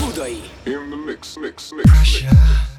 Budaj! In the mix, mix, mix. mix.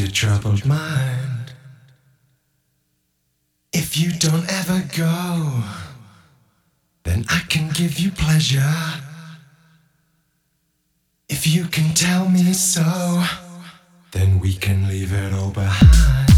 your troubled mind. If you don't ever go, then I can give you pleasure. If you can tell me so, then we can leave it all behind.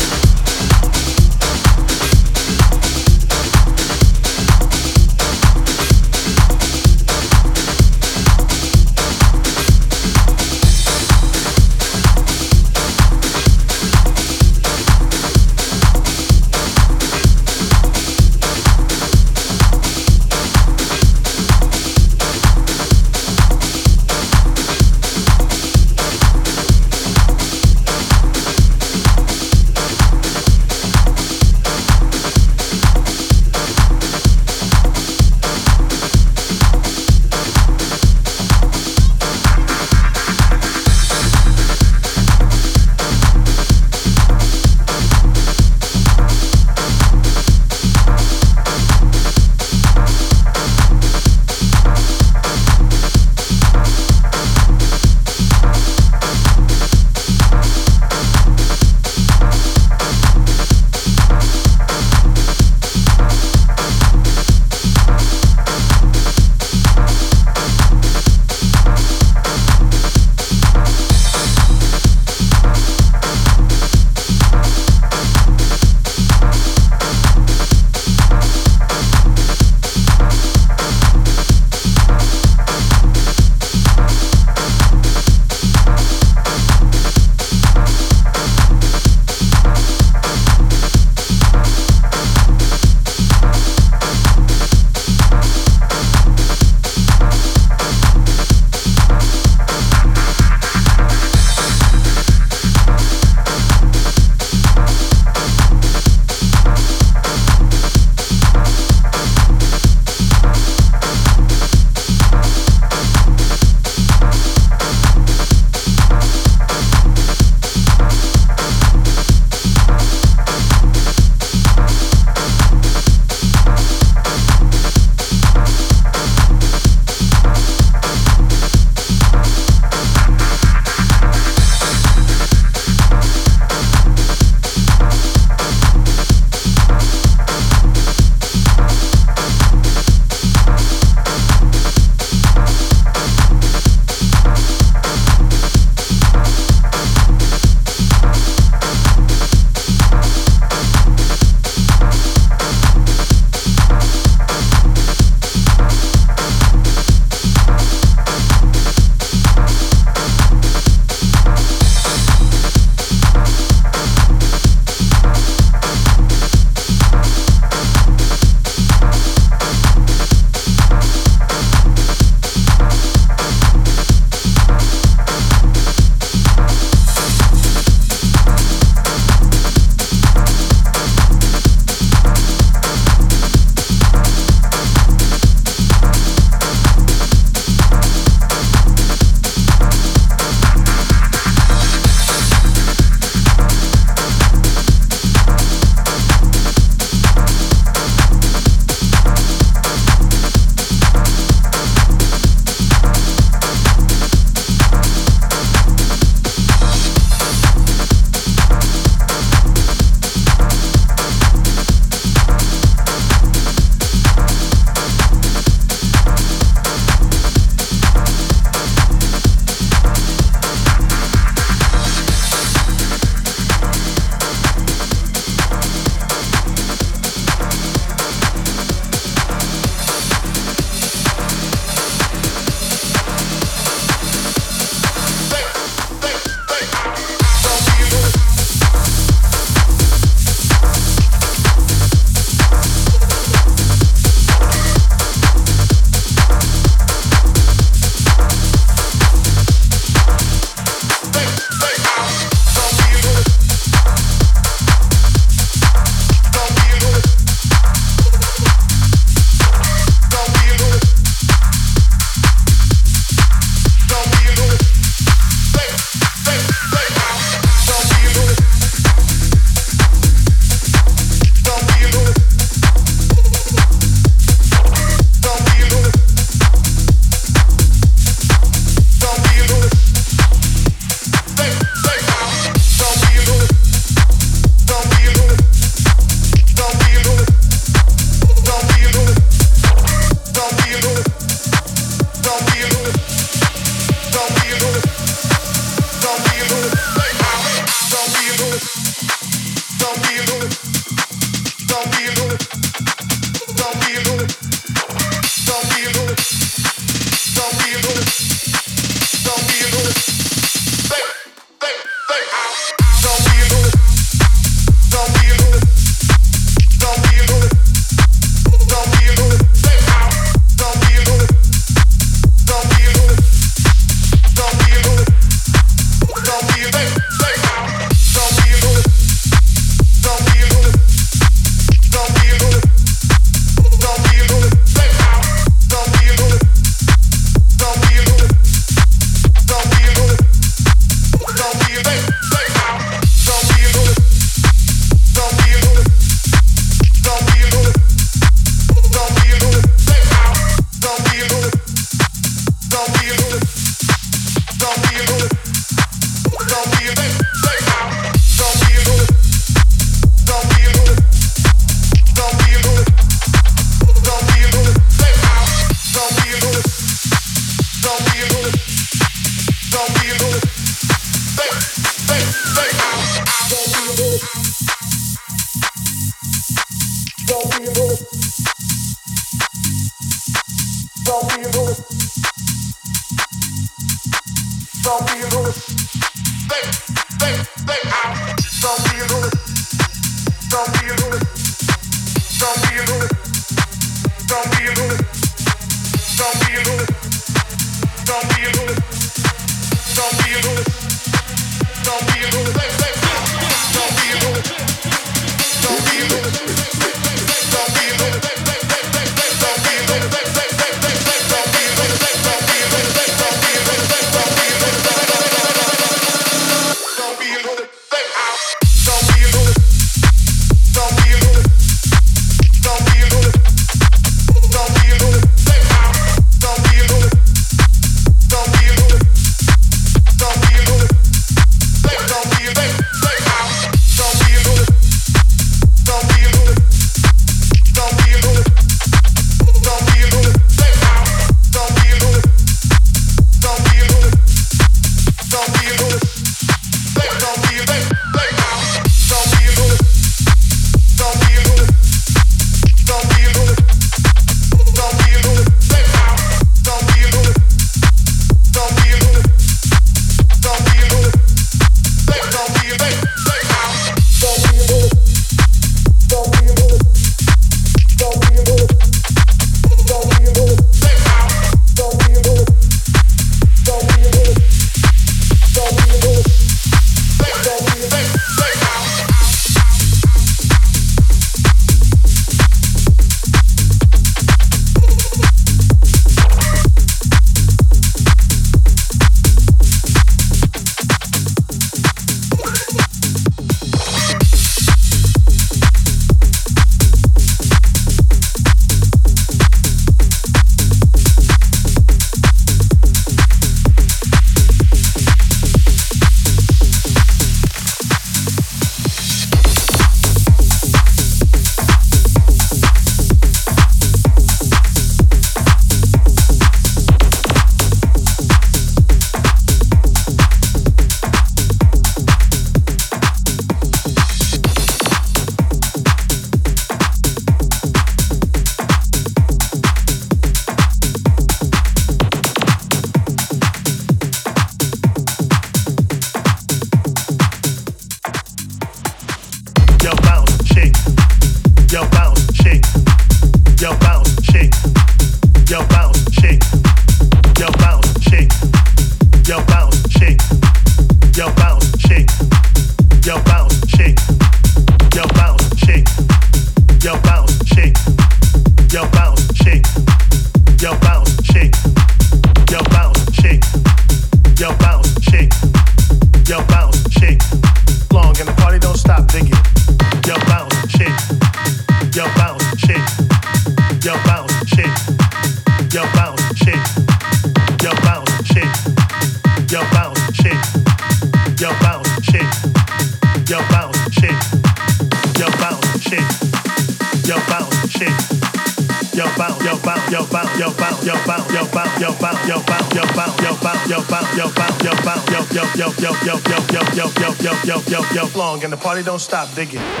Don't stop. Dig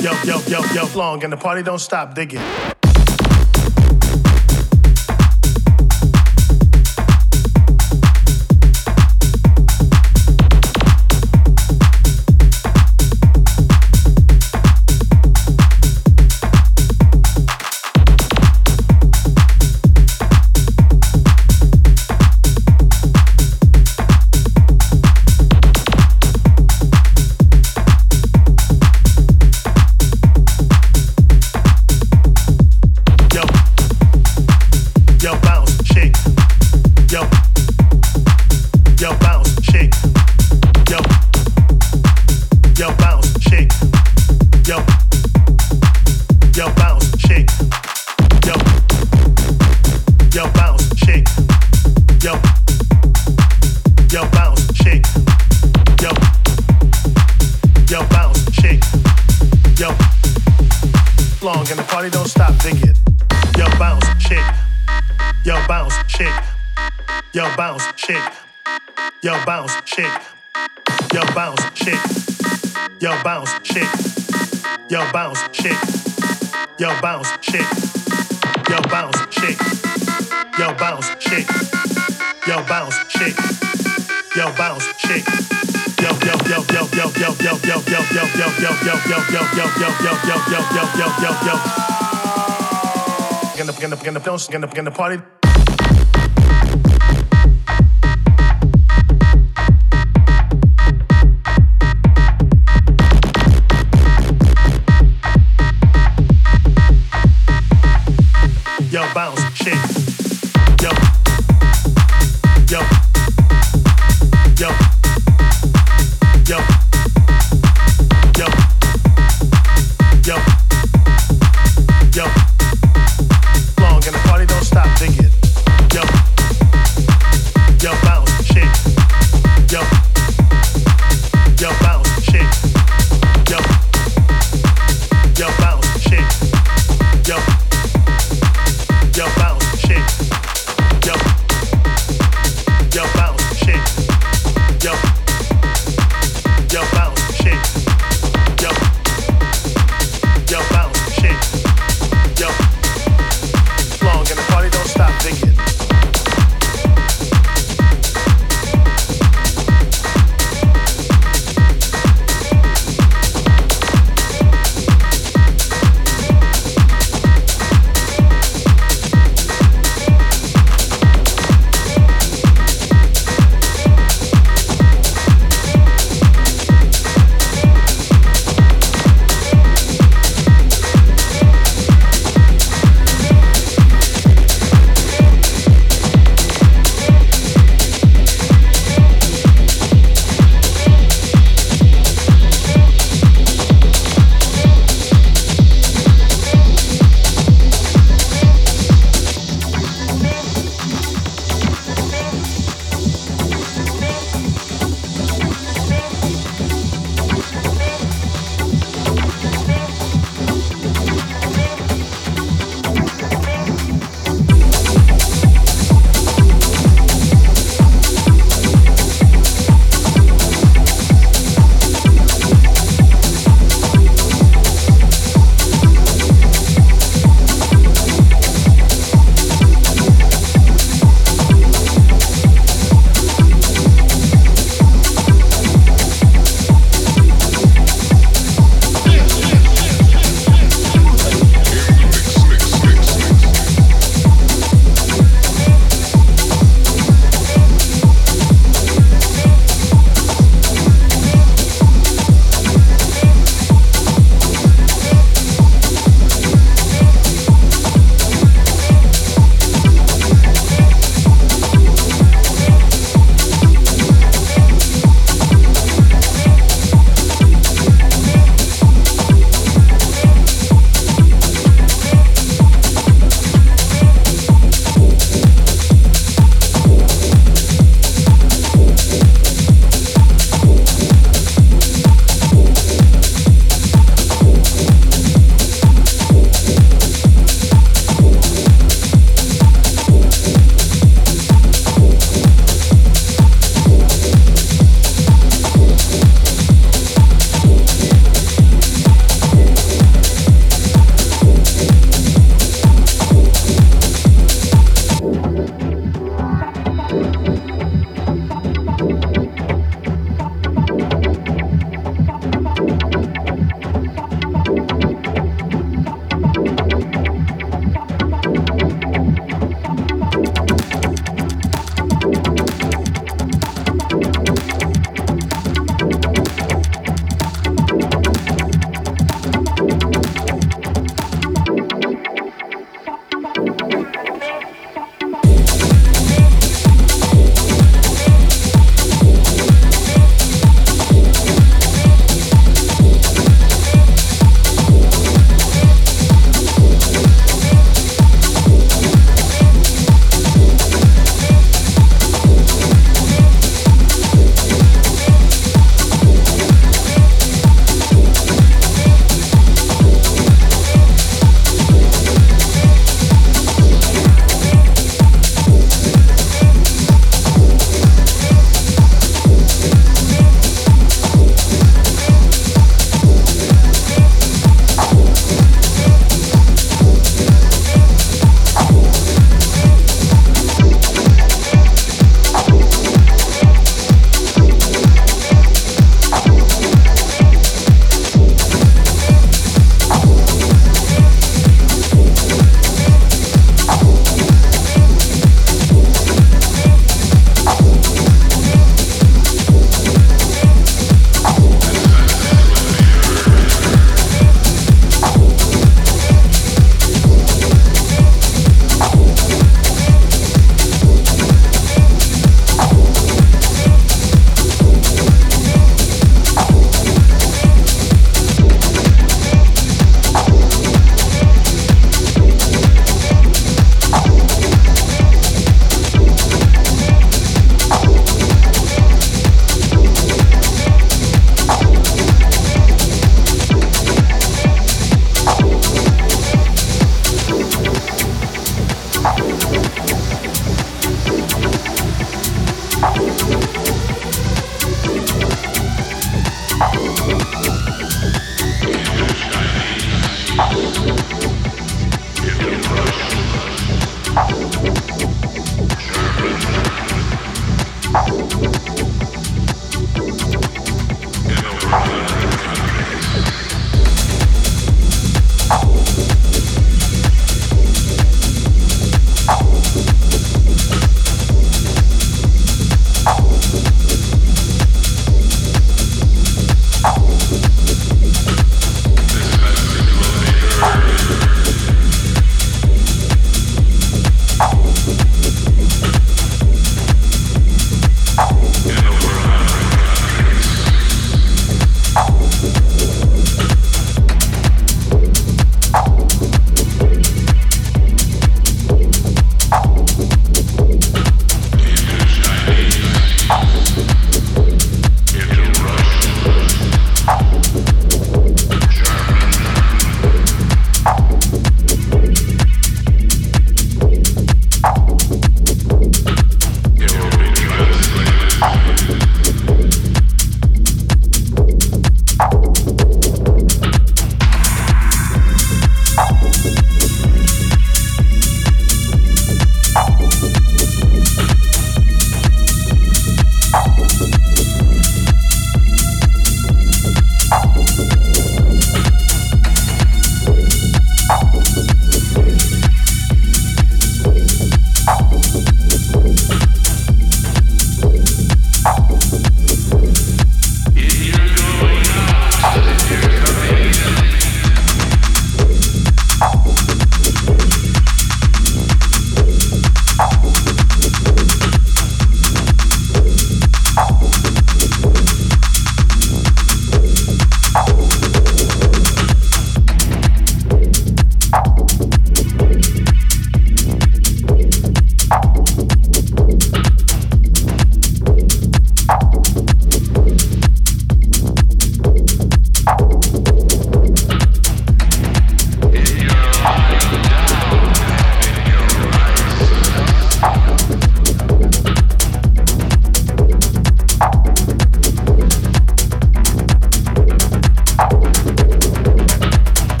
yo yo yo yo long and the party don't stop dig it Gonna, gonna, gonna, gonna, gonna party.